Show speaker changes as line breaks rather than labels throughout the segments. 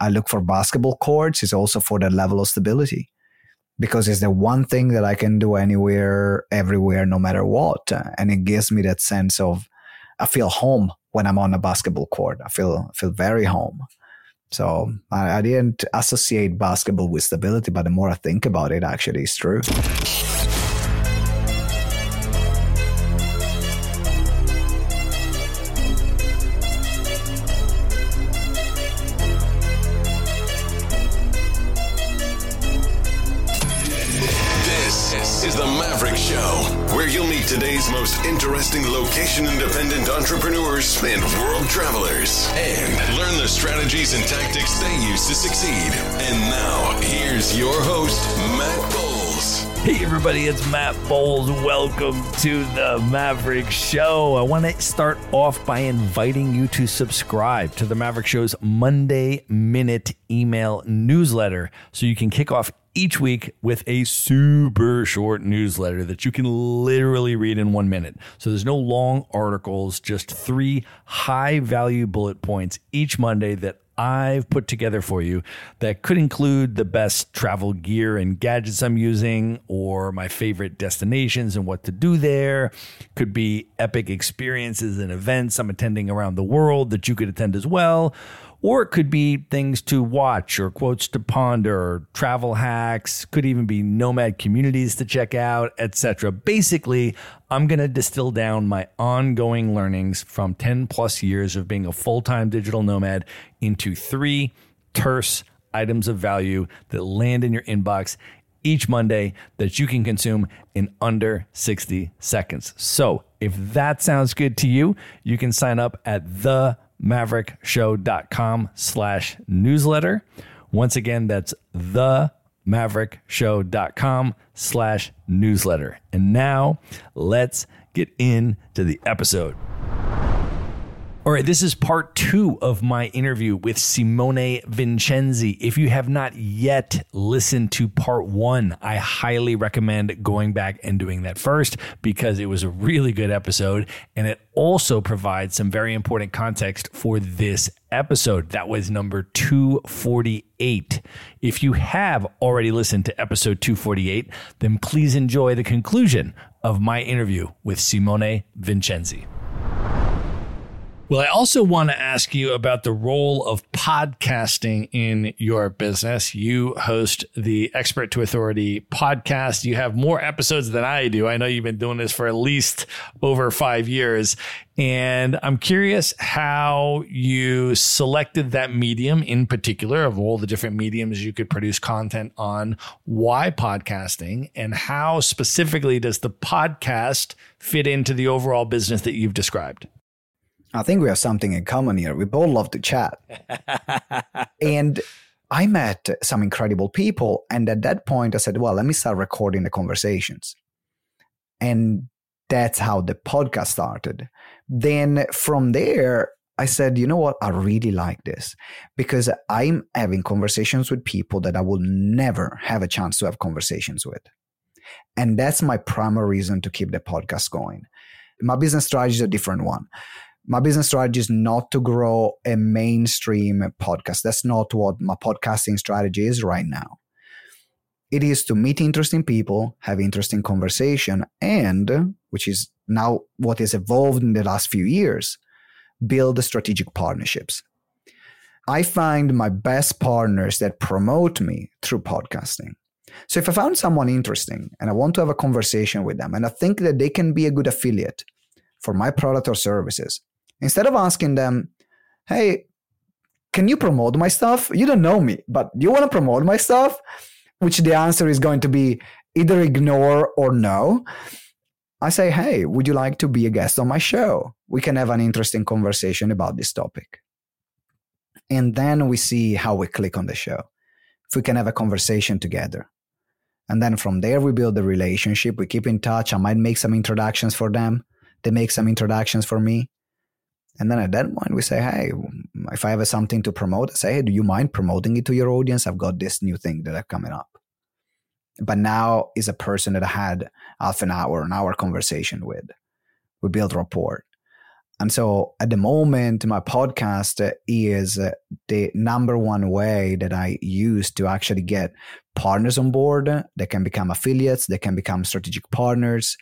I look for basketball courts is also for the level of stability because it's the one thing that I can do anywhere, everywhere, no matter what. And it gives me that sense of I feel home when I'm on a basketball court. I feel I feel very home. So I, I didn't associate basketball with stability, but the more I think about it, actually, it's true.
Today's most interesting location independent entrepreneurs and world travelers and learn the strategies and tactics they use to succeed. And now, here's your host, Matt Bowles.
Hey, everybody, it's Matt Bowles. Welcome to the Maverick Show. I want to start off by inviting you to subscribe to the Maverick Show's Monday Minute email newsletter so you can kick off each week with a super short newsletter that you can literally read in one minute. So there's no long articles, just three high value bullet points each Monday that I've put together for you that could include the best travel gear and gadgets I'm using, or my favorite destinations and what to do there. Could be epic experiences and events I'm attending around the world that you could attend as well or it could be things to watch or quotes to ponder or travel hacks could even be nomad communities to check out etc basically i'm going to distill down my ongoing learnings from 10 plus years of being a full-time digital nomad into three terse items of value that land in your inbox each Monday that you can consume in under 60 seconds. So, if that sounds good to you, you can sign up at the maverickshow.com slash newsletter. Once again, that's the maverickshow.com slash newsletter. And now let's get into the episode. All right, this is part two of my interview with Simone Vincenzi. If you have not yet listened to part one, I highly recommend going back and doing that first because it was a really good episode and it also provides some very important context for this episode. That was number 248. If you have already listened to episode 248, then please enjoy the conclusion of my interview with Simone Vincenzi. Well, I also want to ask you about the role of podcasting in your business. You host the Expert to Authority podcast. You have more episodes than I do. I know you've been doing this for at least over five years. And I'm curious how you selected that medium in particular of all the different mediums you could produce content on. Why podcasting and how specifically does the podcast fit into the overall business that you've described?
I think we have something in common here. We both love to chat. and I met some incredible people. And at that point, I said, well, let me start recording the conversations. And that's how the podcast started. Then from there, I said, you know what? I really like this because I'm having conversations with people that I will never have a chance to have conversations with. And that's my primary reason to keep the podcast going. My business strategy is a different one my business strategy is not to grow a mainstream podcast. That's not what my podcasting strategy is right now. It is to meet interesting people, have interesting conversation, and which is now what has evolved in the last few years, build strategic partnerships. I find my best partners that promote me through podcasting. So if I found someone interesting and I want to have a conversation with them and I think that they can be a good affiliate for my product or services, instead of asking them, hey, can you promote my stuff? You don't know me, but you want to promote my stuff? Which the answer is going to be either ignore or no. I say, hey, would you like to be a guest on my show? We can have an interesting conversation about this topic. And then we see how we click on the show. If we can have a conversation together. And then from there, we build a relationship. We keep in touch. I might make some introductions for them. They make some introductions for me. And then at that point, we say, hey, if I have something to promote, I say, hey, do you mind promoting it to your audience? I've got this new thing that are coming up. But now is a person that I had half an hour, an hour conversation with. We build rapport. And so at the moment, my podcast is the number one way that I use to actually get partners on board. They can become affiliates, they can become strategic partners,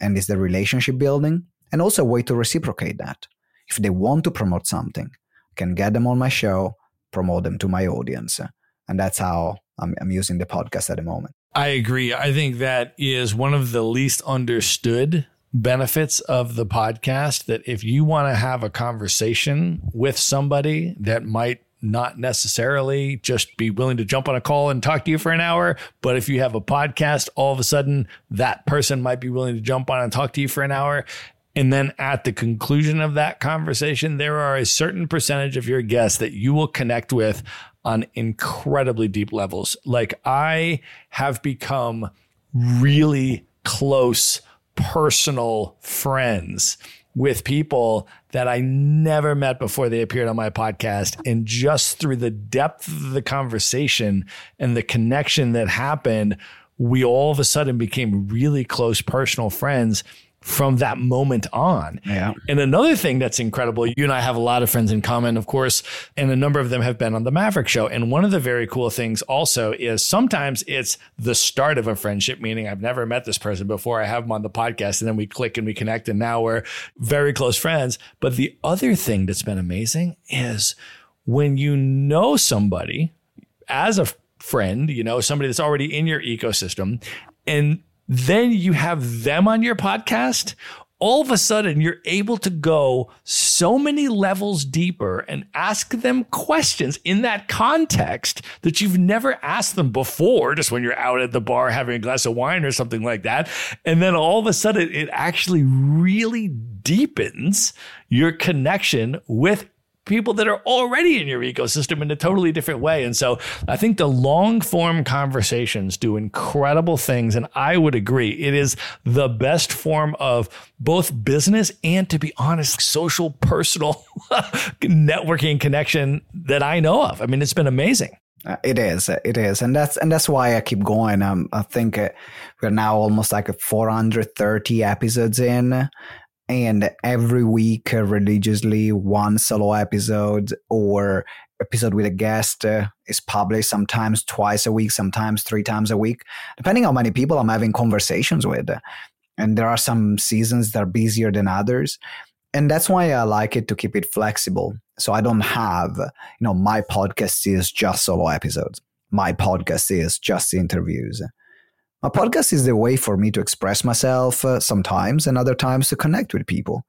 and it's the relationship building and also a way to reciprocate that. If they want to promote something, can get them on my show, promote them to my audience. And that's how I'm, I'm using the podcast at the moment.
I agree. I think that is one of the least understood benefits of the podcast that if you want to have a conversation with somebody that might not necessarily just be willing to jump on a call and talk to you for an hour. But if you have a podcast, all of a sudden that person might be willing to jump on and talk to you for an hour. And then at the conclusion of that conversation, there are a certain percentage of your guests that you will connect with on incredibly deep levels. Like I have become really close personal friends with people that I never met before they appeared on my podcast. And just through the depth of the conversation and the connection that happened, we all of a sudden became really close personal friends from that moment on.
Yeah.
And another thing that's incredible, you and I have a lot of friends in common, of course, and a number of them have been on the Maverick show. And one of the very cool things also is sometimes it's the start of a friendship, meaning I've never met this person before. I have them on the podcast and then we click and we connect and now we're very close friends. But the other thing that's been amazing is when you know somebody as a friend, you know, somebody that's already in your ecosystem and then you have them on your podcast, all of a sudden you're able to go so many levels deeper and ask them questions in that context that you've never asked them before, just when you're out at the bar having a glass of wine or something like that. And then all of a sudden it actually really deepens your connection with people that are already in your ecosystem in a totally different way. And so I think the long form conversations do incredible things. And I would agree, it is the best form of both business and, to be honest, social, personal networking connection that I know of. I mean, it's been amazing.
Uh, it is, it is, and that's and that's why I keep going. Um, I think uh, we're now almost like 430 episodes in, and every week uh, religiously one solo episode or episode with a guest uh, is published sometimes twice a week sometimes three times a week depending how many people i'm having conversations with. And there are some seasons that are busier than others and that's why i like it to keep it flexible. So i don't have you know my podcast is just solo episodes. My podcast is just interviews a podcast is the way for me to express myself uh, sometimes and other times to connect with people.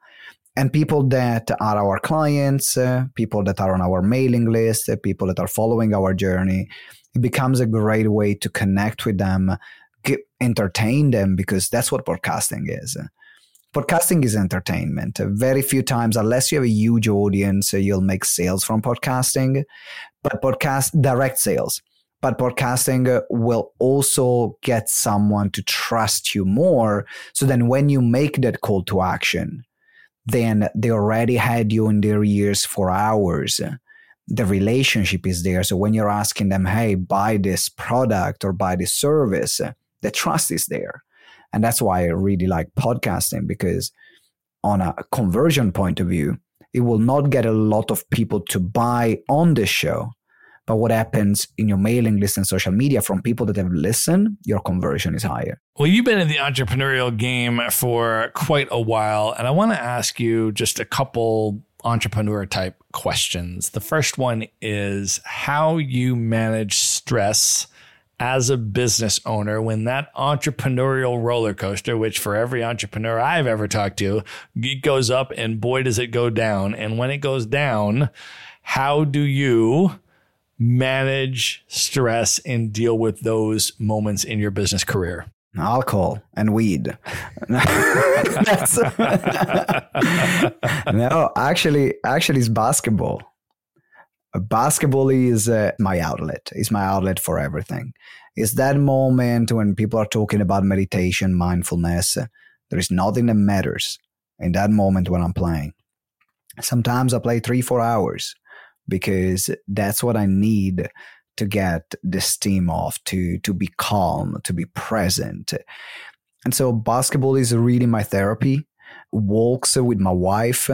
And people that are our clients, uh, people that are on our mailing list, uh, people that are following our journey, it becomes a great way to connect with them, get, entertain them, because that's what podcasting is. Podcasting is entertainment. Very few times, unless you have a huge audience, uh, you'll make sales from podcasting. But podcast direct sales but podcasting will also get someone to trust you more. So then when you make that call to action, then they already had you in their ears for hours. The relationship is there. So when you're asking them, hey, buy this product or buy this service, the trust is there. And that's why I really like podcasting because on a conversion point of view, it will not get a lot of people to buy on the show but what happens in your mailing list and social media from people that have listened, your conversion is higher.
Well, you've been in the entrepreneurial game for quite a while. And I want to ask you just a couple entrepreneur type questions. The first one is how you manage stress as a business owner when that entrepreneurial roller coaster, which for every entrepreneur I've ever talked to, it goes up and boy, does it go down. And when it goes down, how do you manage stress and deal with those moments in your business career?
alcohol and weed. no, actually, actually, it's basketball. Basketball is uh, my outlet. It's my outlet for everything. It's that moment when people are talking about meditation, mindfulness. There is nothing that matters in that moment when I'm playing. Sometimes I play three, four hours because that's what I need to get the steam off, to to be calm, to be present. And so basketball is really my therapy. Walks with my wife.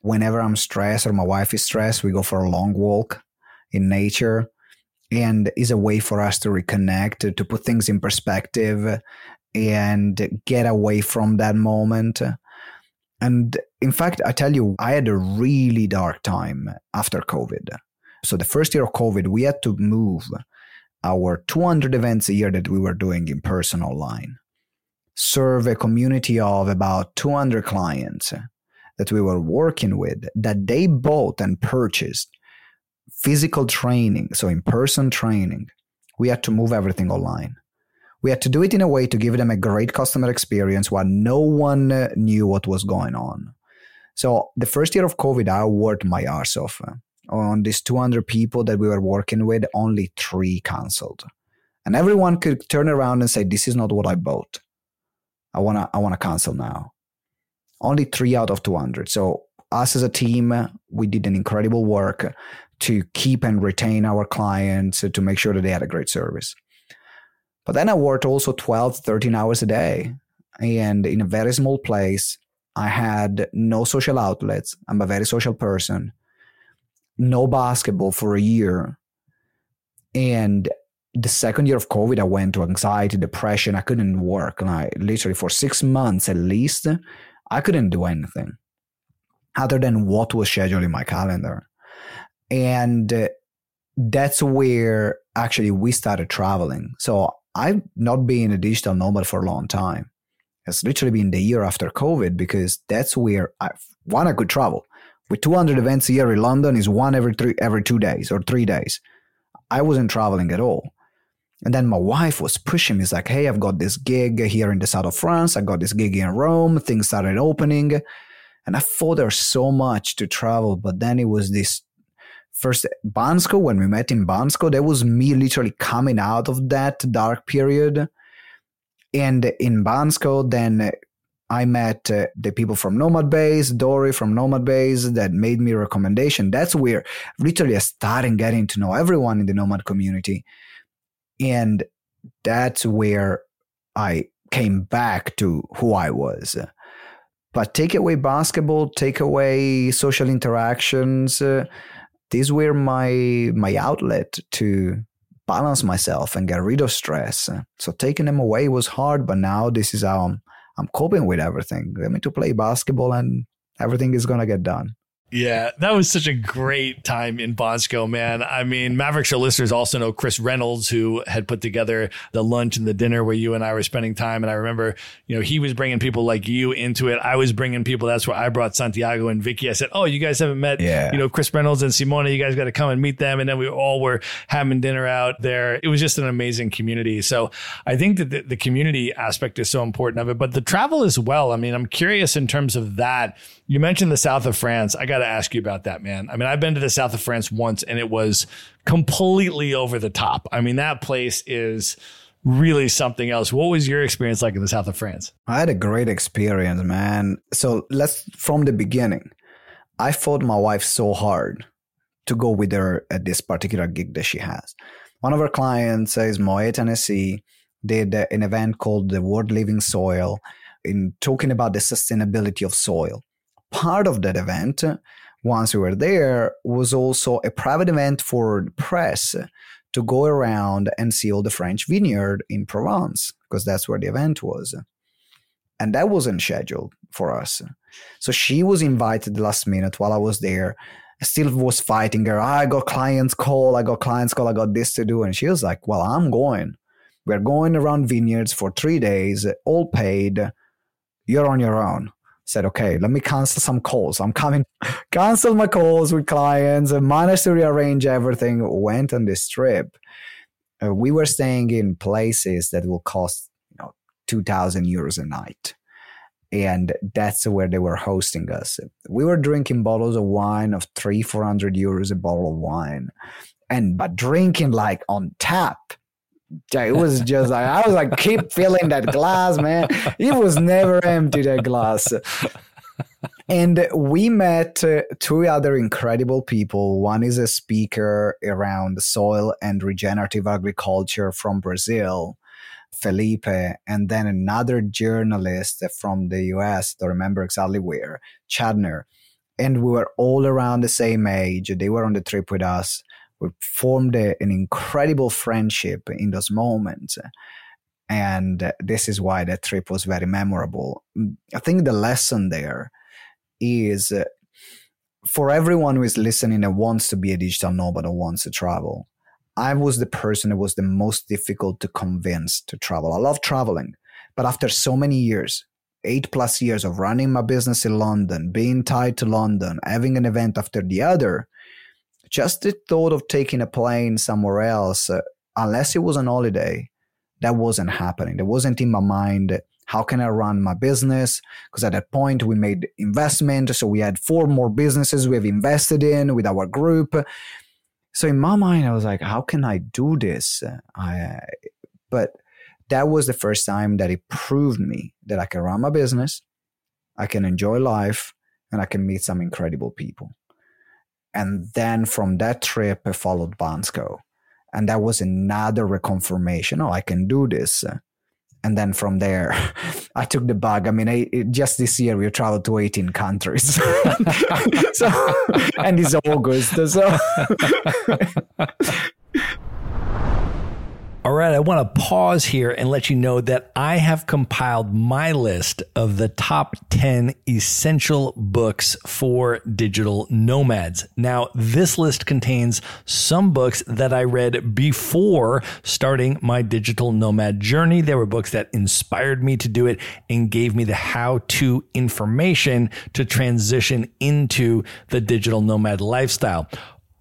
Whenever I'm stressed or my wife is stressed, we go for a long walk in nature and is a way for us to reconnect, to, put things in perspective and get away from that moment. And in fact, I tell you, I had a really dark time after COVID. So the first year of COVID, we had to move our 200 events a year that we were doing in person online, serve a community of about 200 clients that we were working with that they bought and purchased physical training, so in person training. We had to move everything online. We had to do it in a way to give them a great customer experience while no one uh, knew what was going on. So the first year of COVID, I worked my arse off uh, on these 200 people that we were working with, only three canceled. And everyone could turn around and say, This is not what I bought. I wanna I wanna cancel now. Only three out of 200. So us as a team, we did an incredible work to keep and retain our clients to make sure that they had a great service. But then I worked also 12, 13 hours a day. And in a very small place, I had no social outlets. I'm a very social person no basketball for a year. And the second year of COVID, I went to anxiety, depression. I couldn't work. And I literally, for six months at least, I couldn't do anything other than what was scheduled in my calendar. And uh, that's where actually we started traveling. So I've not been a digital nomad for a long time. It's literally been the year after COVID because that's where I, one, I could travel with 200 events a year in London is one every three every two days or three days. I wasn't traveling at all. And then my wife was pushing me. It's like, hey, I've got this gig here in the south of France. I got this gig in Rome. Things started opening. And I thought there's so much to travel. But then it was this first Bansko, when we met in Bansko, that was me literally coming out of that dark period. And in Bansko, then I met uh, the people from Nomad Base, Dory from Nomad Base that made me recommendation. That's where literally I started getting to know everyone in the Nomad community. And that's where I came back to who I was. But take away basketball, take away social interactions. Uh, these were my my outlet to balance myself and get rid of stress. So taking them away was hard, but now this is how I'm I'm coping with everything. I mean to play basketball and everything is gonna get done.
Yeah, that was such a great time in Bansko, man. I mean, Maverick Show listeners also know Chris Reynolds, who had put together the lunch and the dinner where you and I were spending time. And I remember, you know, he was bringing people like you into it. I was bringing people. That's where I brought Santiago and Vicky. I said, Oh, you guys haven't met, yeah. you know, Chris Reynolds and Simone. You guys got to come and meet them. And then we all were having dinner out there. It was just an amazing community. So I think that the, the community aspect is so important of it, but the travel as well. I mean, I'm curious in terms of that. You mentioned the south of France. I got got to ask you about that, man. I mean, I've been to the south of France once and it was completely over the top. I mean, that place is really something else. What was your experience like in the south of France?
I had a great experience, man. So let's from the beginning. I fought my wife so hard to go with her at this particular gig that she has. One of her clients is Moët Hennessy, did an event called the World Living Soil in talking about the sustainability of soil part of that event, once we were there, was also a private event for the press to go around and see all the French vineyard in Provence, because that's where the event was. and that wasn't scheduled for us. So she was invited the last minute while I was there. I still was fighting her. I got clients call, I got clients call, I got this to do. And she was like, Well, I'm going. We're going around vineyards for three days, all paid. You're on your own. Said, okay, let me cancel some calls. I'm coming, cancel my calls with clients and managed to rearrange everything. Went on this trip. Uh, we were staying in places that will cost, you know, 2000 euros a night and that's where they were hosting us. We were drinking bottles of wine of three, four hundred euros a bottle of wine, and but drinking like on tap. It was just like I was like keep filling that glass, man. It was never empty that glass. And we met uh, two other incredible people. One is a speaker around soil and regenerative agriculture from Brazil Felipe, and then another journalist from the US, don't remember exactly where, Chadner. And we were all around the same age. They were on the trip with us. We formed a, an incredible friendship in those moments. And this is why that trip was very memorable. I think the lesson there is uh, for everyone who is listening and wants to be a digital nomad or wants to travel, I was the person that was the most difficult to convince to travel. I love traveling, but after so many years, eight plus years of running my business in London, being tied to London, having an event after the other, just the thought of taking a plane somewhere else, uh, unless it was on holiday, that wasn't happening. That wasn't in my mind. How can I run my business? Because at that point we made investment. So we had four more businesses we have invested in with our group so in my mind, I was like, how can I do this? I, but that was the first time that it proved me that I can run my business, I can enjoy life, and I can meet some incredible people. And then from that trip, I followed Bansko. And that was another reconfirmation. Oh, I can do this and then from there i took the bug i mean I, just this year we traveled to 18 countries so and it's august so
All right, I want to pause here and let you know that I have compiled my list of the top 10 essential books for digital nomads. Now, this list contains some books that I read before starting my digital nomad journey. There were books that inspired me to do it and gave me the how to information to transition into the digital nomad lifestyle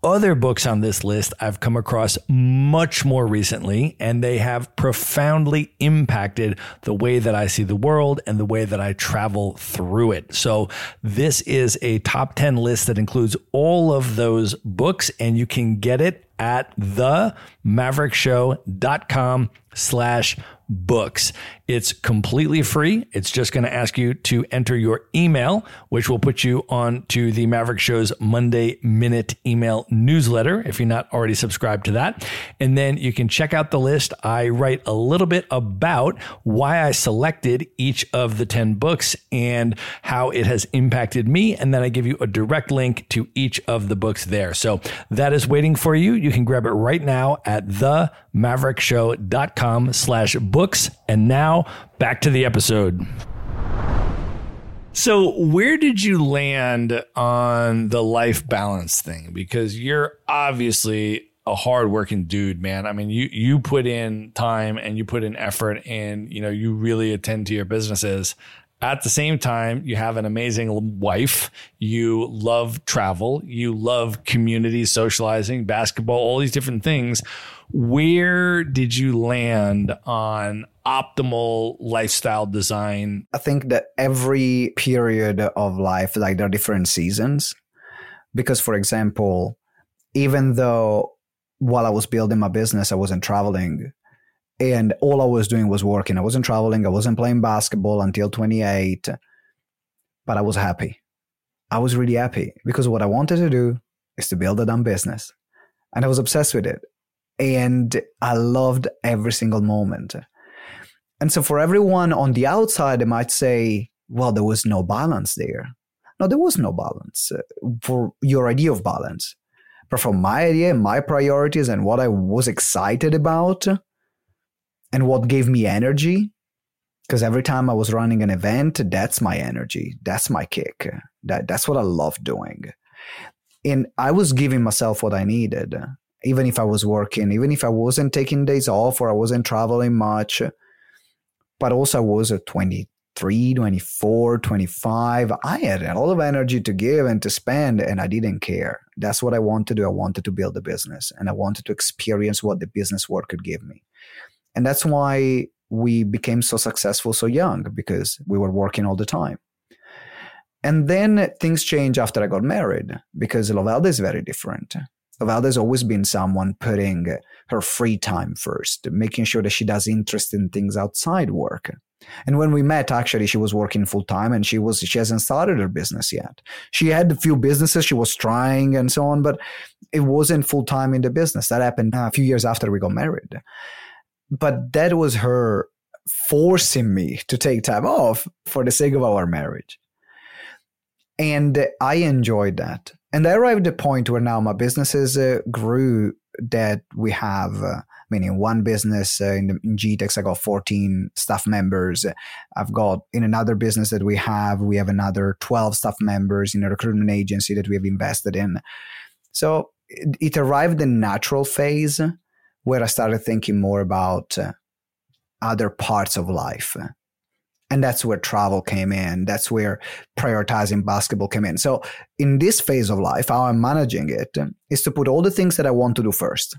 other books on this list I've come across much more recently, and they have profoundly impacted the way that I see the world and the way that I travel through it. So, this is a top 10 list that includes all of those books, and you can get it at themaverickshow.com slash books. It's completely free. It's just going to ask you to enter your email, which will put you on to the Maverick Show's Monday Minute email newsletter if you're not already subscribed to that. And then you can check out the list. I write a little bit about why I selected each of the 10 books and how it has impacted me. And then I give you a direct link to each of the books there. So that is waiting for you. You can grab it right now at themaverickshow.com slash books. And now back to the episode. So, where did you land on the life balance thing? Because you're obviously a hardworking dude, man. I mean, you you put in time and you put in effort, and you know you really attend to your businesses. At the same time, you have an amazing wife. You love travel. You love community, socializing, basketball, all these different things. Where did you land on optimal lifestyle design?
I think that every period of life, like there are different seasons. Because, for example, even though while I was building my business, I wasn't traveling, and all I was doing was working. I wasn't traveling. I wasn't playing basketball until 28, but I was happy. I was really happy because what I wanted to do is to build a dumb business. And I was obsessed with it. And I loved every single moment. And so for everyone on the outside, they might say, well, there was no balance there. No, there was no balance uh, for your idea of balance. But from my idea, my priorities, and what I was excited about, and what gave me energy, because every time I was running an event, that's my energy. That's my kick. That that's what I love doing. And I was giving myself what I needed, even if I was working, even if I wasn't taking days off or I wasn't traveling much. But also was at 23, 24, 25. I had a lot of energy to give and to spend, and I didn't care. That's what I wanted to do. I wanted to build a business and I wanted to experience what the business world could give me. And that's why we became so successful so young because we were working all the time. And then things change after I got married because Lovelda is very different. Lovelda has always been someone putting her free time first, making sure that she does interesting things outside work. And when we met, actually, she was working full time and she was she hasn't started her business yet. She had a few businesses she was trying and so on, but it wasn't full time in the business. That happened a few years after we got married but that was her forcing me to take time off for the sake of our marriage. And I enjoyed that. And I arrived at a point where now my businesses uh, grew that we have, uh, meaning one business uh, in, the, in GTEx, I got 14 staff members. I've got in another business that we have, we have another 12 staff members in a recruitment agency that we have invested in. So it, it arrived in natural phase where I started thinking more about uh, other parts of life. And that's where travel came in. That's where prioritizing basketball came in. So, in this phase of life, how I'm managing it is to put all the things that I want to do first.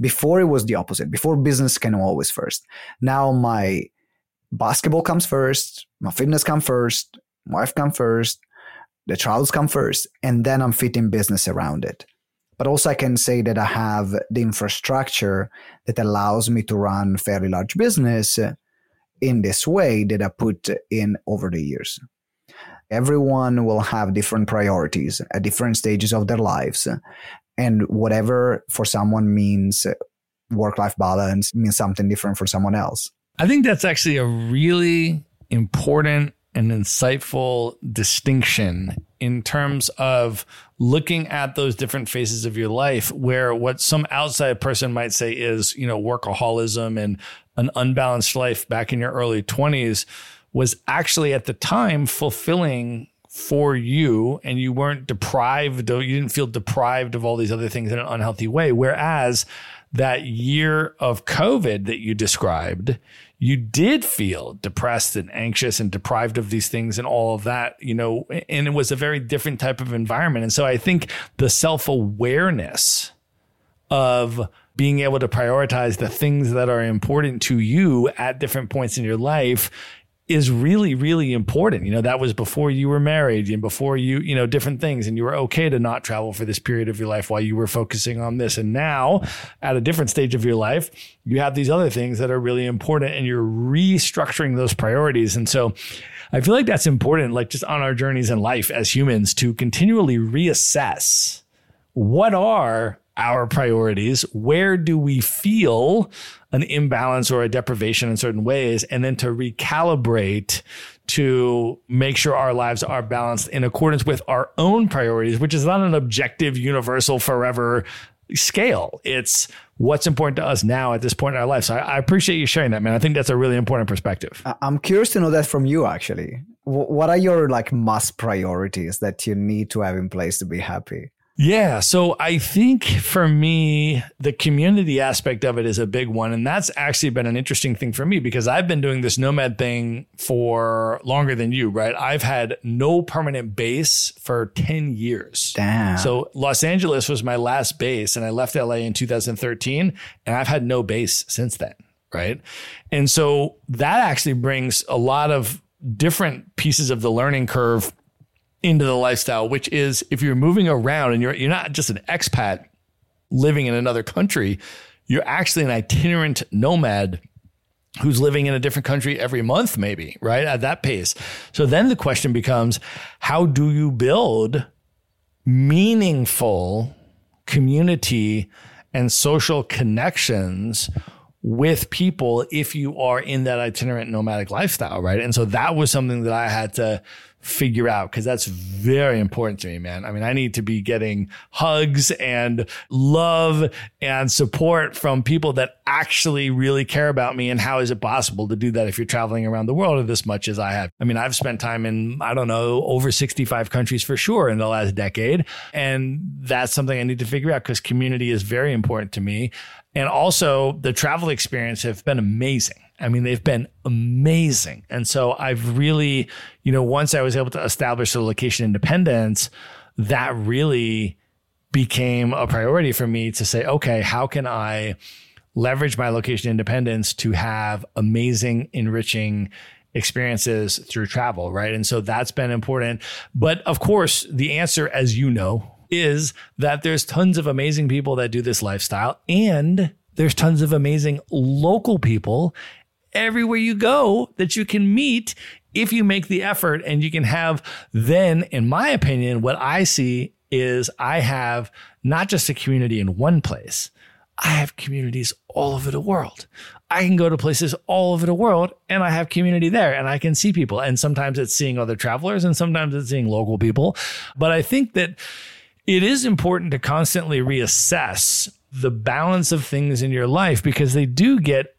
Before it was the opposite. Before business came always first. Now my basketball comes first, my fitness comes first, my wife comes first, the travels come first, and then I'm fitting business around it but also I can say that I have the infrastructure that allows me to run fairly large business in this way that I put in over the years. Everyone will have different priorities at different stages of their lives. And whatever for someone means work life balance means something different for someone else.
I think that's actually a really important and insightful distinction in terms of looking at those different phases of your life where what some outside person might say is, you know, workaholism and an unbalanced life back in your early 20s was actually at the time fulfilling for you and you weren't deprived you didn't feel deprived of all these other things in an unhealthy way whereas that year of covid that you described you did feel depressed and anxious and deprived of these things and all of that, you know, and it was a very different type of environment. And so I think the self awareness of being able to prioritize the things that are important to you at different points in your life is really, really important. You know, that was before you were married and before you, you know, different things. And you were okay to not travel for this period of your life while you were focusing on this. And now at a different stage of your life, you have these other things that are really important and you're restructuring those priorities. And so I feel like that's important, like just on our journeys in life as humans to continually reassess what are our priorities? Where do we feel an imbalance or a deprivation in certain ways? And then to recalibrate to make sure our lives are balanced in accordance with our own priorities, which is not an objective, universal, forever scale. It's what's important to us now at this point in our life. So I, I, appreciate you sharing that, man. I think that's a really important perspective.
I'm curious to know that from you, actually. what are your like must priorities that you need to have in place to be happy?
Yeah. So I think for me, the community aspect of it is a big one. And that's actually been an interesting thing for me because I've been doing this nomad thing for longer than you, right? I've had no permanent base for 10 years.
Damn.
So Los Angeles was my last base and I left LA in 2013 and I've had no base since then. Right. And so that actually brings a lot of different pieces of the learning curve into the lifestyle, which is if you're moving around and you're you're not just an expat living in another country, you're actually an itinerant nomad who's living in a different country every month, maybe, right? At that pace. So then the question becomes, how do you build meaningful community and social connections with people if you are in that itinerant nomadic lifestyle, right? And so that was something that I had to figure out because that's very important to me, man. I mean, I need to be getting hugs and love and support from people that actually really care about me. And how is it possible to do that if you're traveling around the world this much as I have? I mean, I've spent time in, I don't know, over 65 countries for sure in the last decade. And that's something I need to figure out because community is very important to me. And also the travel experience have been amazing. I mean, they've been amazing. And so I've really, you know, once I was able to establish the location independence, that really became a priority for me to say, okay, how can I leverage my location independence to have amazing, enriching experiences through travel, right? And so that's been important. But of course, the answer, as you know, is that there's tons of amazing people that do this lifestyle and there's tons of amazing local people everywhere you go that you can meet if you make the effort. And you can have then in my opinion what i see is i have not just a community in one place. I have communities all over the world. I can go to places all over the world and i have community there and i can see people. And sometimes it's seeing other travelers and sometimes it's seeing local people. But i think that it is important to constantly reassess the balance of things in your life because they do get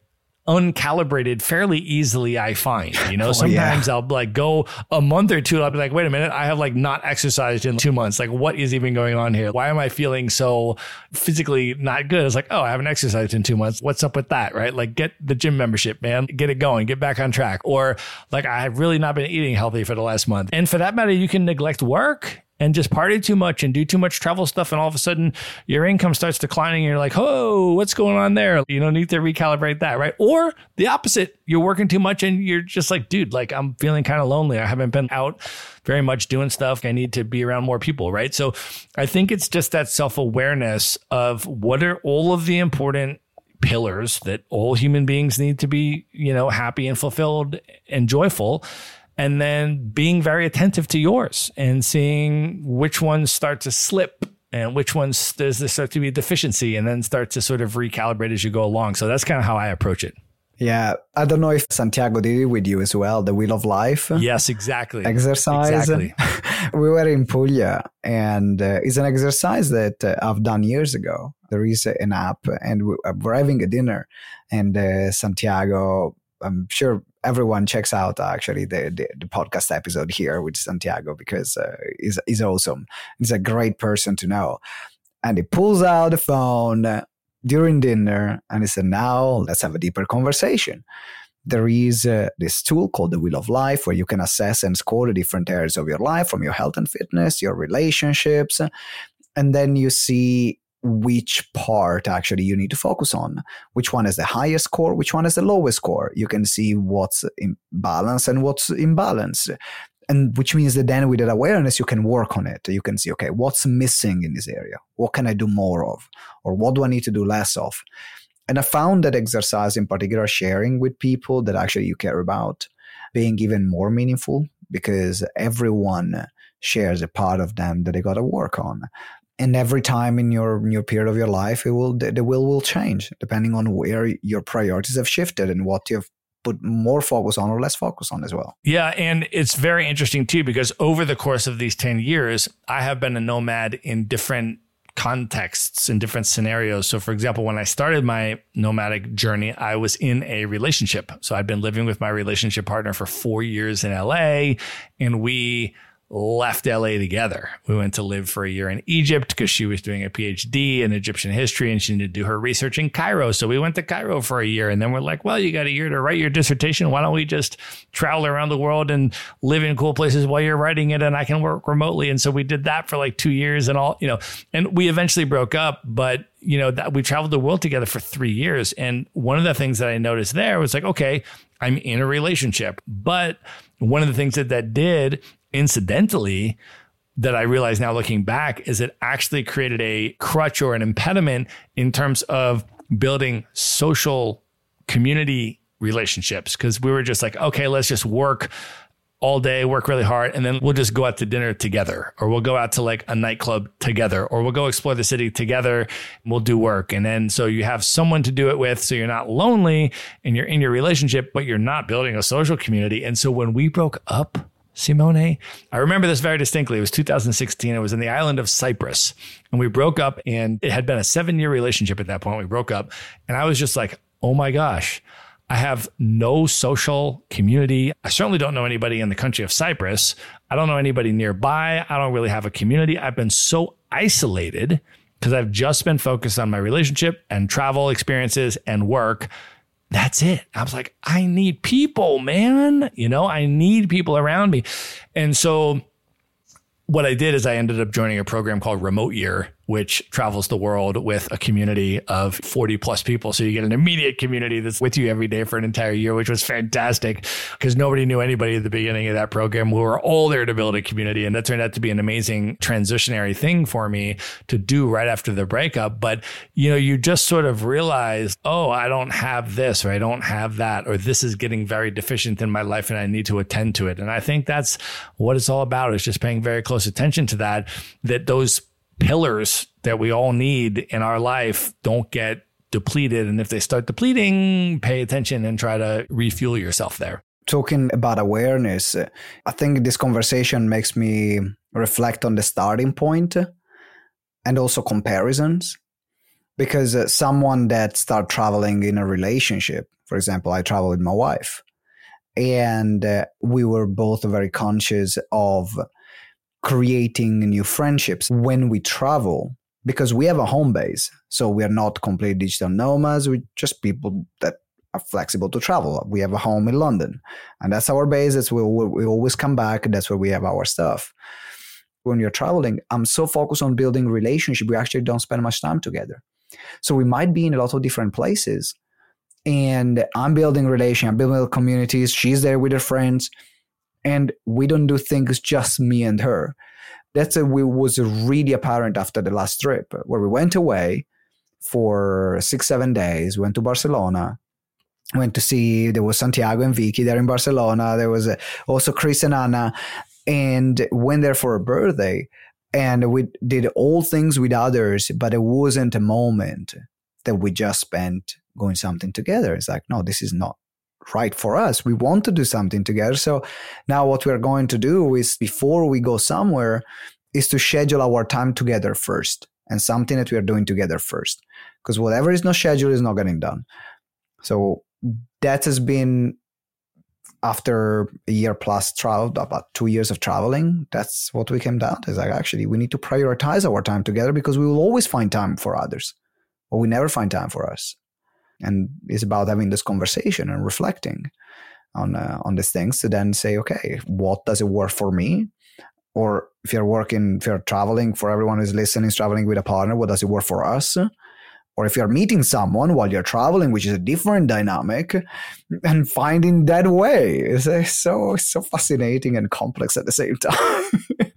uncalibrated fairly easily i find you know?
Oh,
sometimes i'll like go a month or two i'll be like wait a minute i have like not exercised in two months. Like what is even going on here? Why am i feeling so physically not good? It's like oh i haven't exercised in two months. What's up with that right? Like get the gym membership man. Get it going. Get back on track. Or like i have really not been eating healthy for the last month. And for that matter you can neglect work and just party too much and do too much travel stuff and all of a sudden your income starts declining and you're like oh what's going on there? You don't need to recalibrate that right? Or the opposite you're working too much and you're just like dude like i'm feeling kind of lonely. I haven't been out very much doing stuff. I need to be around more people right? So i think it's just that self-awareness of what are all of the important pillars that all human beings need to be you know happy and fulfilled and joyful and then being very attentive to yours and seeing which ones start to slip and which ones does there start to be a deficiency and then start to sort of recalibrate as you go along. So that's kind of how I approach it.
Yeah, I don't know if Santiago did it with you as well, the Wheel of Life
Yes, exactly.
exercise.
Exactly.
we were in Puglia, and uh, it's an exercise that uh, I've done years ago. There is an app, and we- uh, we're having a dinner, and uh, Santiago. I'm sure everyone checks out actually the, the, the podcast episode here with Santiago because uh, he's, he's awesome. He's a great person to know. And he pulls out the phone uh, during dinner and he said, Now let's have a deeper conversation. There is uh, this tool called the Wheel of Life where you can assess and score the different areas of your life from your health and fitness, your relationships, and then you see which part actually you need to focus on. Which one is the highest score which one is the lowest score? You can see what's in balance and what's imbalance and which means that then with that awareness you can work on it. You can see okay what's missing in this area? What can i do more of? Or what do i need to do less of? And i found that exercise in particular sharing with people that actually you care about being even more meaningful because everyone shares a part of them that they got to work on and every time in your in your period of your life it will the, the will will change depending on where your priorities have shifted and what you've put more focus on or less focus on as well
Yeah, and it's very interesting too because over the course of these 10 years, I have been a nomad in different contexts in different scenarios. So for example, when I started my nomadic journey, I was in a relationship. So I'd been living with my relationship partner for 4 years in LA and we left LA together. We went to live for a year in Egypt because she was doing a PhD in Egyptian history and she needed to do her research in Cairo. So we went to Cairo for a year and then we're like, well, you got a year to write your dissertation. Why don't we just travel around the world and live in cool places while you're writing it and I can work remotely. And so we did that for like two years and all, you know, and we eventually broke up, but you know, that we traveled the world together for three years. And one of the things that I noticed there was like, okay, I'm in a relationship, but one of the things that that did incidentally that I realize now looking back is it actually created a crutch or an impediment in terms of building social community relationships because we were just like, okay, let's just work all day, work really hard, and then we'll just go out to dinner together, or we'll go out to like a nightclub together, or we'll go explore the city together. And we'll do work. And then so you have someone to do it with. So you're not lonely and you're in your relationship, but you're not building a social community. And so when we broke up, Simone. I remember this very distinctly. It was 2016. It was in the island of Cyprus. And we broke up, and it had been a seven year relationship at that point. We broke up. And I was just like, oh my gosh, I have no social community. I certainly don't know anybody in the country of Cyprus. I don't know anybody nearby. I don't really have a community. I've been so isolated because I've just been focused on my relationship and travel experiences and work that's it. I was like, I need people, man. You know, I need people around me. And so what I did is I ended up joining a program called Remote Year, which travels the world with a community of 40 plus people. So you get an immediate community that's with you every day for an entire year, which was fantastic because nobody knew anybody at the beginning of that program. We were all there to build a community. And that turned out to be an amazing transitionary thing for me to do right after the breakup. But, you know, you just sort of realize, oh, I don't have this or I don't have that, or this is getting very deficient in my life and I need to attend to it. And I think that's what it's all about is just paying very close attention to that, that those pillars that we all need in our life don't get depleted. And if they start depleting, pay attention and try to refuel yourself there.
Talking about awareness, I think this conversation makes me reflect on the starting point and also comparisons. Because uh, someone that start traveling in a relationship, for example, I travel with my wife, and uh, we were both very conscious of creating new friendships when we travel because we have a home base. So we are not complete digital nomads. We're just people that are flexible to travel. We have a home in London, and that's our base. That's where we always come back. That's where we have our stuff. When you're traveling, I'm so focused on building relationship. We actually don't spend much time together. So we might be in a lot of different places, and I'm building relation. I'm building communities. She's there with her friends and we don't do things just me and her. That's a, we was really apparent after the last trip where we went away for six seven days. Went to Barcelona. Went to see there was Santiago and Vicky there in Barcelona. There was uh, also Chris and Anna, and went there for a birthday. And we did all things with others, but it wasn't a moment that we just spent going something together. It's like, no, this is not right for us. We want to do something together. So now what we're going to do is before we go somewhere is to schedule our time together first and something that we are doing together first. Because whatever is not scheduled is not getting done. So that has been after a year plus travel, about two years of traveling, that's what we came down to. Is like actually we need to prioritize our time together because we will always find time for others, but we never find time for us and it's about having this conversation and reflecting on uh, on these things to then say okay what does it work for me? Or if you're working if you're traveling for everyone who's listening is traveling with a partner what does it work for us? Or if you're meeting someone while you're traveling which is a different dynamic and finding that way. Is so so fascinating and complex at the same time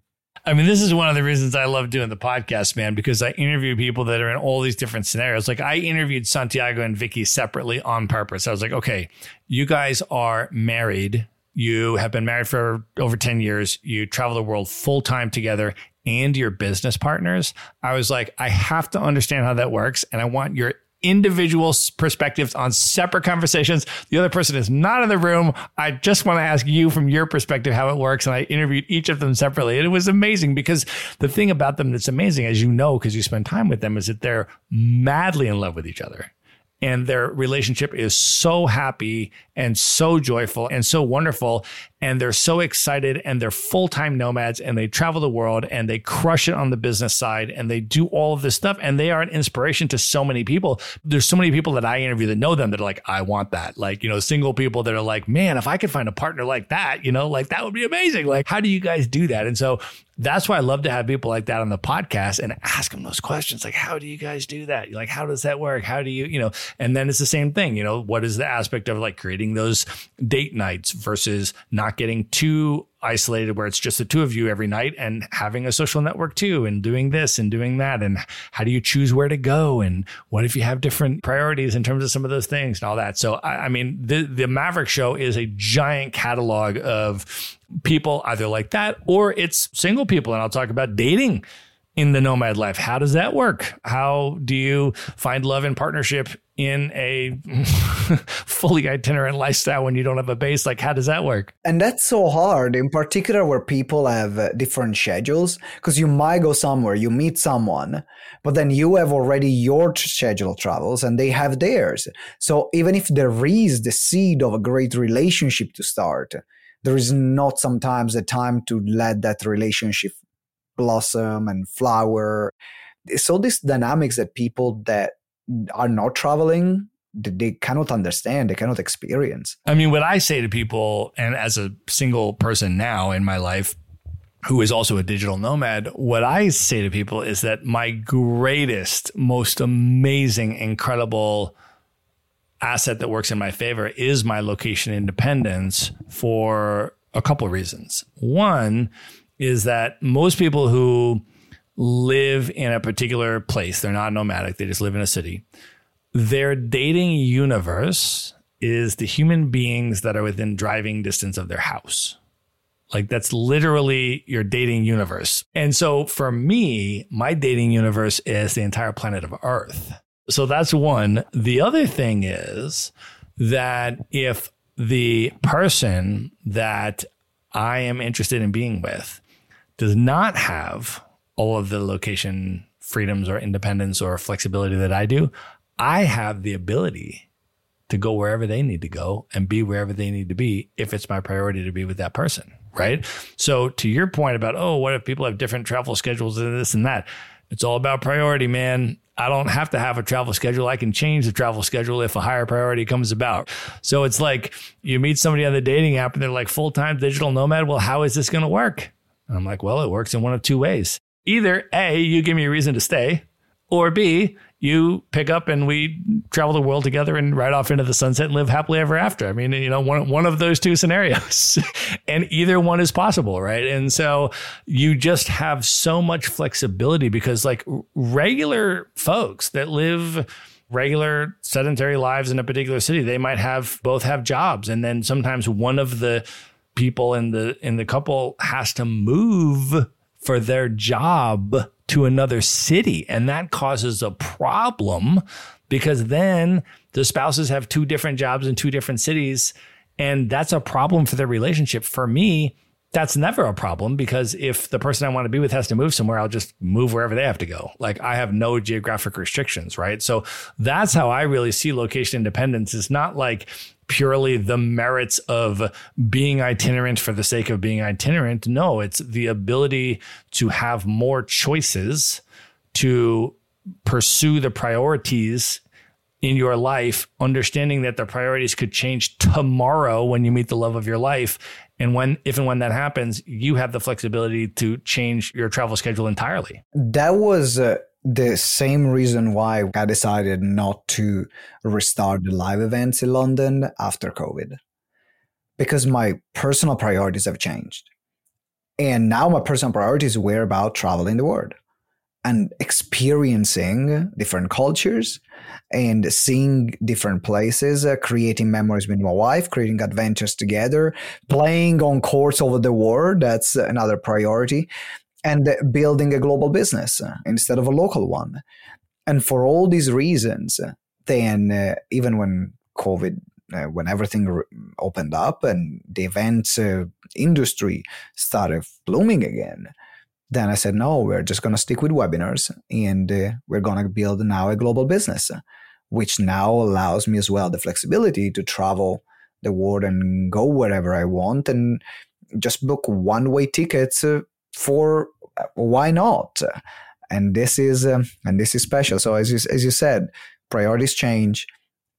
I mean, this is one of the reasons I love doing the podcast, man, because I interview people that are in all these different scenarios. Like I interviewed Santiago and Vicky separately on purpose. I was like, okay, you guys are married. You have been married for over 10 years. You travel the world full time together and your business partners. I was like, I have to understand how that works. And I want your individual perspectives on separate conversations. The other person is not in the room. I just want to ask you from your perspective how it works. And I interviewed each of them separately. And it was amazing because the thing about them that's amazing, as you know, because you spend time with them, is that they're madly in love with each other and their relationship is so happy and so joyful and so wonderful and they're so excited and they're full-time nomads and they travel the world and they crush it on the business side and they do all of this stuff and they are an inspiration to so many people there's so many people that i interview that know them that are like i want that like you know single people that are like man if i could find a partner like that you know like that would be amazing like how do you guys do that and so that's why I love to have people like that on the podcast and ask them those questions. Like, how do you guys do that? Like, how does that work? How do you, you know, and then it's the same thing, you know, what is the aspect of like creating those date nights versus not getting too isolated where it's just the two of you every night and having a social network too and doing this and doing that. And how do you choose where to go? And what if you have different priorities in terms of some of those things and all that? So i, I mean the, the maverick show is a giant catalog of people either like that or it's single people. And i'll talk about dating in the nomad life. How does that work? How do you find love and partnership in a fully itinerant lifestyle when you don't have a base? Like, how does that work?
And that's so hard, in particular where people have uh, different schedules, because you might go somewhere, you meet someone, but then you have already your schedule travels and they have theirs. So even if there is the seed of a great relationship to start, there is not sometimes a time to let that relationship blossom and flower. So these dynamics that people that are not traveling they cannot understand they cannot experience
i mean what i say to people and as a single person now in my life who is also a digital nomad what i say to people is that my greatest most amazing incredible asset that works in my favor is my location independence for a couple of reasons one is that most people who live in a particular place, they're not nomadic, they just live in a city. Their dating universe is the human beings that are within driving distance of their house. Like that's literally your dating universe. And so for me, my dating universe is the entire planet of Earth. So that's one. The other thing is that if the person that I am interested in being with does not have all of the location freedoms or independence or flexibility that I do, I have the ability to go wherever they need to go and be wherever they need to be if it's my priority to be with that person. Right. So, to your point about, oh, what if people have different travel schedules and this and that? It's all about priority, man. I don't have to have a travel schedule. I can change the travel schedule if a higher priority comes about. So it's like you meet somebody on the dating app and they're like full time digital nomad. Well, how is this going to work? And I'm like, well, it works in one of two ways. Either A, you give me a reason to stay, or B, you pick up and we travel the world together and ride off into the sunset and live happily ever after. I mean, you know, one, one of those two scenarios and either one is possible. Right. And so you just have so much flexibility because like regular folks that live regular sedentary lives in a particular city, they might have both have jobs. And then sometimes one of the people in the in the couple has to move for their job to another city. And that causes a problem because then the spouses have two different jobs in two different cities. And that's a problem for their relationship. For me that's never a problem because if the person I want to be with has to move somewhere, I'll just move wherever they have to go. Like I have no geographic restrictions, right? So that's how I really see location independence. It's not like purely the merits of being itinerant for the sake of being itinerant. No, it's the ability to have more choices to pursue the priorities in your life, understanding that the priorities could change tomorrow when you meet the love of your life. And when, if and when that happens, you have the flexibility to change your travel schedule entirely.
That was uh, the same reason why I decided not to restart the live events in London after COVID. Because my personal priorities have changed. And now my personal priorities were about traveling the world and experiencing different cultures and seeing different places, uh, creating memories with my wife, creating adventures together, playing on courts over the world. That's another priority and building a global business uh, instead of a local one. And for all these reasons, uh, then uh, even when COVID, uh, when everything re- opened up and the events uh, industry started blooming again, then I said, no, we're just going to stick with webinars and uh, we're going to build now a global business, which now allows me as well the flexibility to travel the world and go wherever I want and just book one way tickets for why not? And this is um, and this is special. So as you, as you said, priorities change,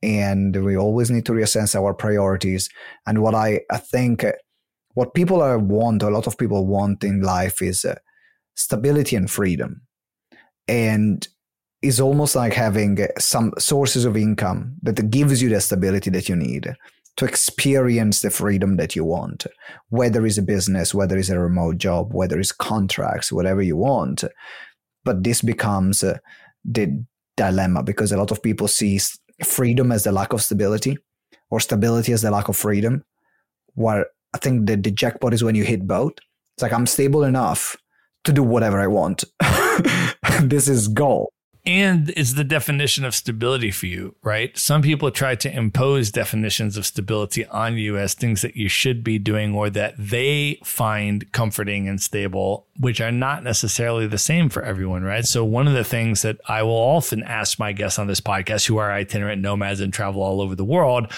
and we always need to reassess our priorities. And what I, I think, uh, what people are want, a lot of people want in life is uh, stability and freedom, and is almost like having some sources of income that gives you the stability that you need to experience the freedom that you want, whether it's a business, whether it's a remote job, whether it's contracts, whatever you want. But this becomes uh, the dilemma because a lot of people see freedom as the lack of stability or stability as the lack of freedom. Where I think the, the jackpot is when you hit both. It's like I'm stable enough to do whatever I want. this is goal
and it's the definition of stability for you, right? Some people try to impose definitions of stability on you as things that you should be doing or that they find comforting and stable, which are not necessarily the same for everyone, right? So, one of the things that I will often ask my guests on this podcast who are itinerant nomads and travel all over the world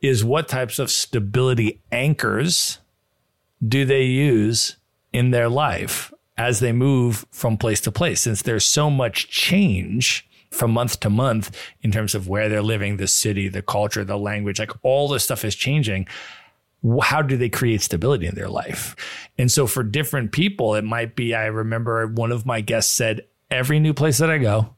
is what types of stability anchors do they use in their life? As they move from place to place, since there's so much change from month to month in terms of where they're living, the city, the culture, the language, like all this stuff is changing. How do they create stability in their life? And so for different people, it might be, I remember one of my guests said, every new place that I go,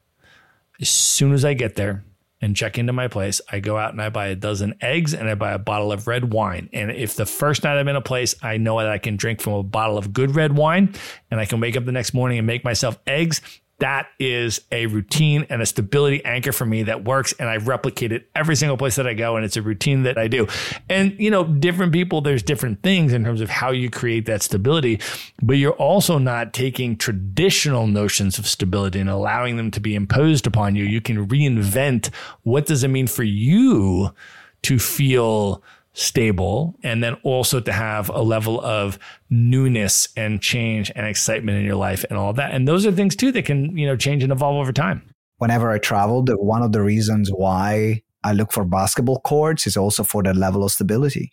as soon as I get there, and check into my place, I go out and I buy a dozen eggs and I buy a bottle of red wine. And if the first night I'm in a place, I know that I can drink from a bottle of good red wine and I can wake up the next morning and make myself eggs, that is a routine and a stability anchor for me that works. And I replicate it every single place that I go. And it's a routine that I do. And, you know, different people, there's different things in terms of how you create that stability, but you're also not taking traditional notions of stability and allowing them to be imposed upon you. You can reinvent what does it mean for you to feel stable and then also to have a level of newness and change and excitement in your life and all that. And those are things too that can you know change and evolve over time.
Whenever i traveled one of the reasons why i look for basketball courts is also for the level of stability.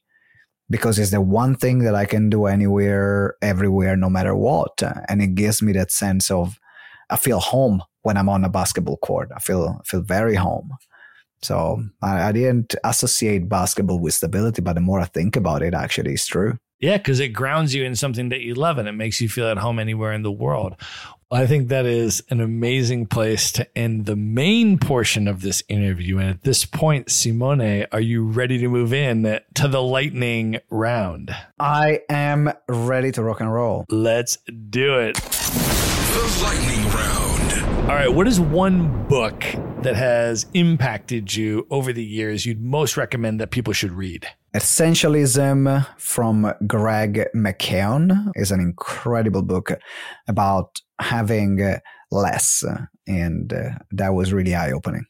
Because it's the one thing that i can do anywhere everywhere no matter what. And it gives me that sense of i feel home when i'm on a basketball court. I feel I feel very home so I, I, didn't associate basketball with stability, but the more I think about it, actually, it's true.
Yeah, because it grounds you in something that you love and it makes you feel at home anywhere in the world. I think that is an amazing place to end the main portion of this interview. And at this point, Simone, are you ready to move in to the lightning round?
I am ready to rock and roll.
Let's do it.
The lightning round.
All right. What is one book that has impacted you over the years you'd most recommend that people should read?
Essentialism from Greg McKeown is an incredible book about having less. And uh, that was really eye opening.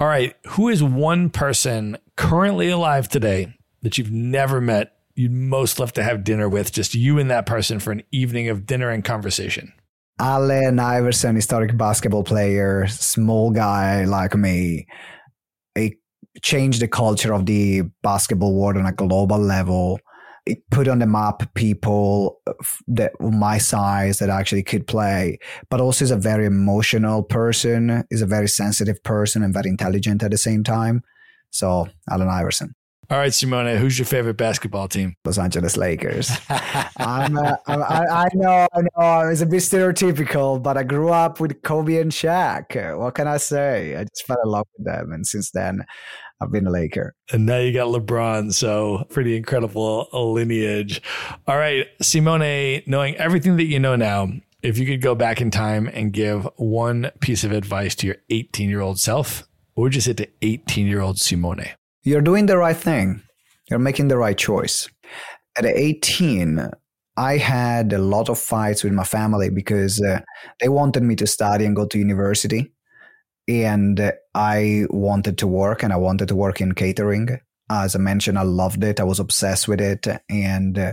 All right. Who is one person currently alive today that you've never met you'd most love to have dinner with, just you and that person for an evening of dinner and conversation?
Allen Iverson, historic basketball player, small guy like me. It changed the culture of the basketball world on a global level. It put on the map people uh, that were my size that actually could play, but also is a very emotional person, is a very sensitive person and very intelligent at the same time. So Allen Iverson.
All right, Simone, who's your favorite basketball team?
Los Angeles Lakers. I'm, uh, I, I know, I know, it's a bit stereotypical, but I grew up with Kobe and Shaq. What can I say? I just fell in love with them, and since then, I've been a Laker.
And now you got LeBron, so pretty incredible lineage. All right, Simone, knowing everything that you know now, if you could go back in time and give one piece of advice to your 18 year old self, what would you say to 18 year old Simone?
You're doing the right thing. You're making the right choice. At 18, I had a lot of fights with my family because uh, they wanted me to study and go to university. And I wanted to work and I wanted to work in catering. As I mentioned, I loved it. I was obsessed with it. And uh,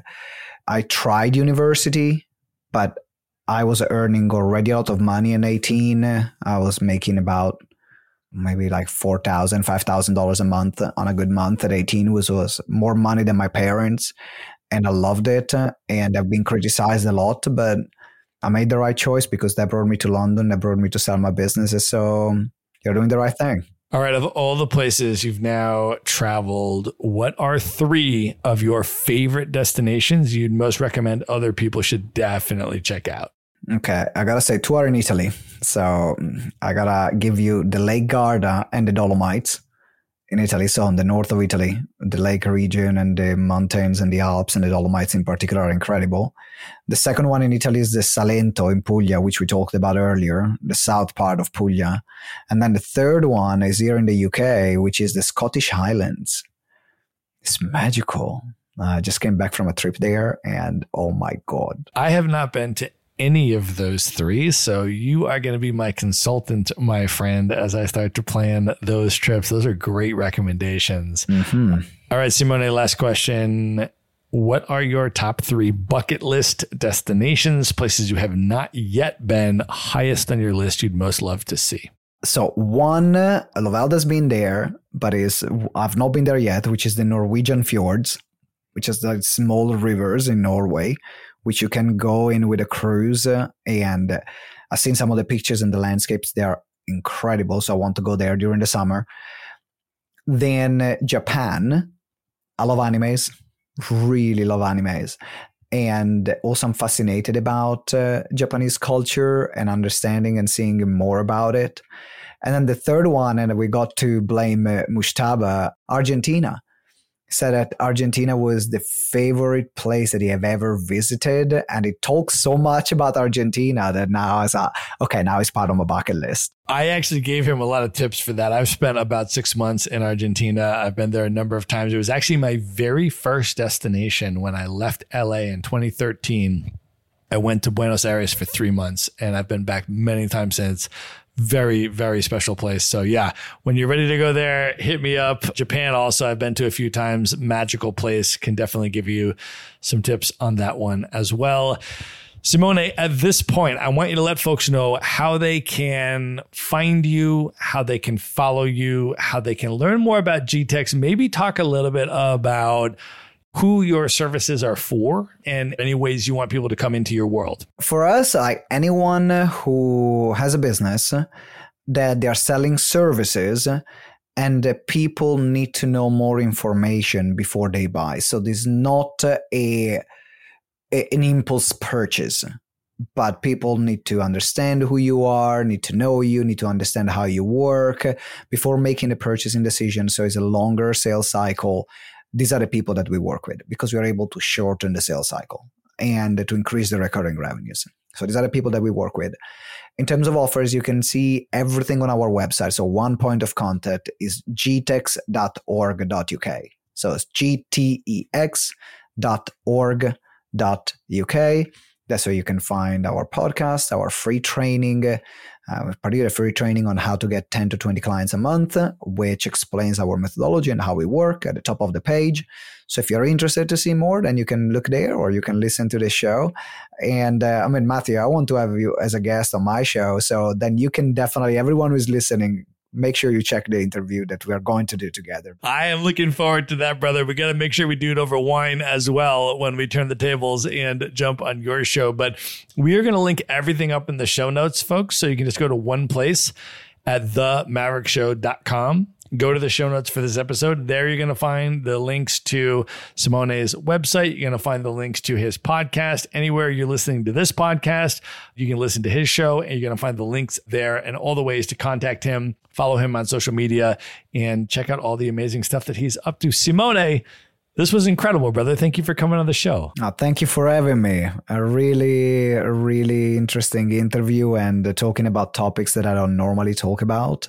I tried university, but I was earning already a lot of money in 18. I was making about maybe like four thousand, five thousand dollars a month on a good month at 18 was was more money than my parents, and I loved it. And I've been criticized a lot, but I made the right choice because that brought me to London. That brought me to sell my businesses. So you're doing the right thing.
All right. Of all the places you've now traveled, what are three of your favorite destinations you'd most recommend other people should definitely check out?
Okay, I gotta say two are in Italy. So I gotta give you the Lake Garda and the Dolomites in Italy. So in the north of Italy, the lake region and the mountains and the Alps and the Dolomites in particular are incredible. The second one in Italy is the Salento in Puglia, which we talked about earlier, the south part of Puglia. And then the third one is here in the UK, which is the Scottish Highlands. It's magical. I just came back from a trip there and oh my God.
I have not been to any of those three. So you are going to be my consultant, my friend, as I start to plan those trips. Those are great recommendations.
Mm-hmm.
All right, Simone, last question. What are your top three bucket list destinations, places you have not yet been, highest on your list you'd most love to see?
So one, Lovalda's been there, but is I've not been there yet, which is the Norwegian fjords, which is the small rivers in Norway, which you can go in with a cruise. And uh, I've seen some of the pictures and the landscapes; they are incredible. So I want to go there during the summer. Then uh, Japan, I love animes, really love animes. And also, I'm fascinated about uh, Japanese culture and understanding and seeing more about it. And then the third one, and we got to blame uh, Mushtaba, Argentina. Said that Argentina was the favorite place that he have ever visited, and he talks so much about Argentina that now I was uh, okay. Now it's part of my bucket list.
I actually gave him a lot of tips for that. I've spent about six months in Argentina. I've been there a number of times. It was actually my very first destination when I left LA in 2013. I went to Buenos Aires for three months and I've been back many times since. Very, very special place. So, yeah, when you're ready to go there, hit me up. Japan, also, I've been to a few times. Magical place. Can definitely give you some tips on that one as well. Simone, at this point, I want you to let folks know how they can find you, how they can follow you, how they can learn more about GTEx, maybe talk a little bit about who your services are for and any ways you want people to come into your world.
For us, like anyone who has a business that they are selling services and people need to know more information before they buy. So this is not a, a an impulse purchase, but people need to understand who you are, need to know you, need to understand how you work before making a purchasing decision. So it's a longer sales cycle. These are the people that we work with because we are able to shorten the sales cycle and to increase the recurring revenues. So these are the people that we work with. In terms of offers, you can see everything on our website. So one point of contact is gtex.org.uk. So it's gtex.org.uk. That's where you can find our podcast, our free training, uh, particularly free training on how to get 10 to 20 clients a month, which explains our methodology and how we work at the top of the page. So if you're interested to see more, then you can look there or you can listen to the show. And uh, I mean, Matthew, I want to have you as a guest on my show. So then you can definitely, everyone who's listening, make sure you check the interview that we are going to do together.
I am looking forward to that, brother. We got to make sure we do it over wine as well when we turn the tables and jump on your show. But we are going to link everything up in the show notes, folks. So you can just go to one place at themaverickshow.com. Go to the show notes for this episode. There you're going to find the links to Simone's website. You're going to find the links to his podcast. Anywhere you're listening to this podcast, you can listen to his show and you're going to find the links there and all the ways to contact him, follow him on social media, and check out all the amazing stuff that he's up to. Simone, this was incredible, brother. Thank you for coming on the show.
Oh, thank you for having me. A really, really interesting interview and talking about topics that I don't normally talk about,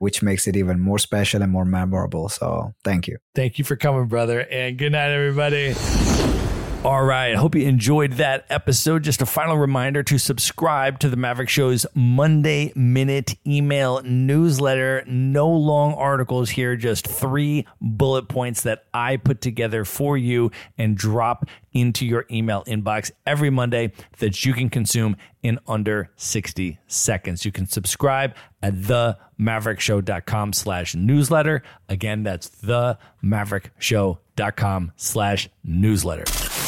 which makes it even more special and more memorable. So thank you.
Thank you for coming, brother. And good night, everybody. All right. Hope you enjoyed that episode. Just a final reminder to subscribe to the Maverick Show's Monday Minute email newsletter. No long articles here, just three bullet points that I put together for you and drop into your email inbox every Monday that you can consume in under 60 seconds. You can subscribe at themaverickshow.com slash newsletter. Again, that's themaverickshow.com slash newsletter.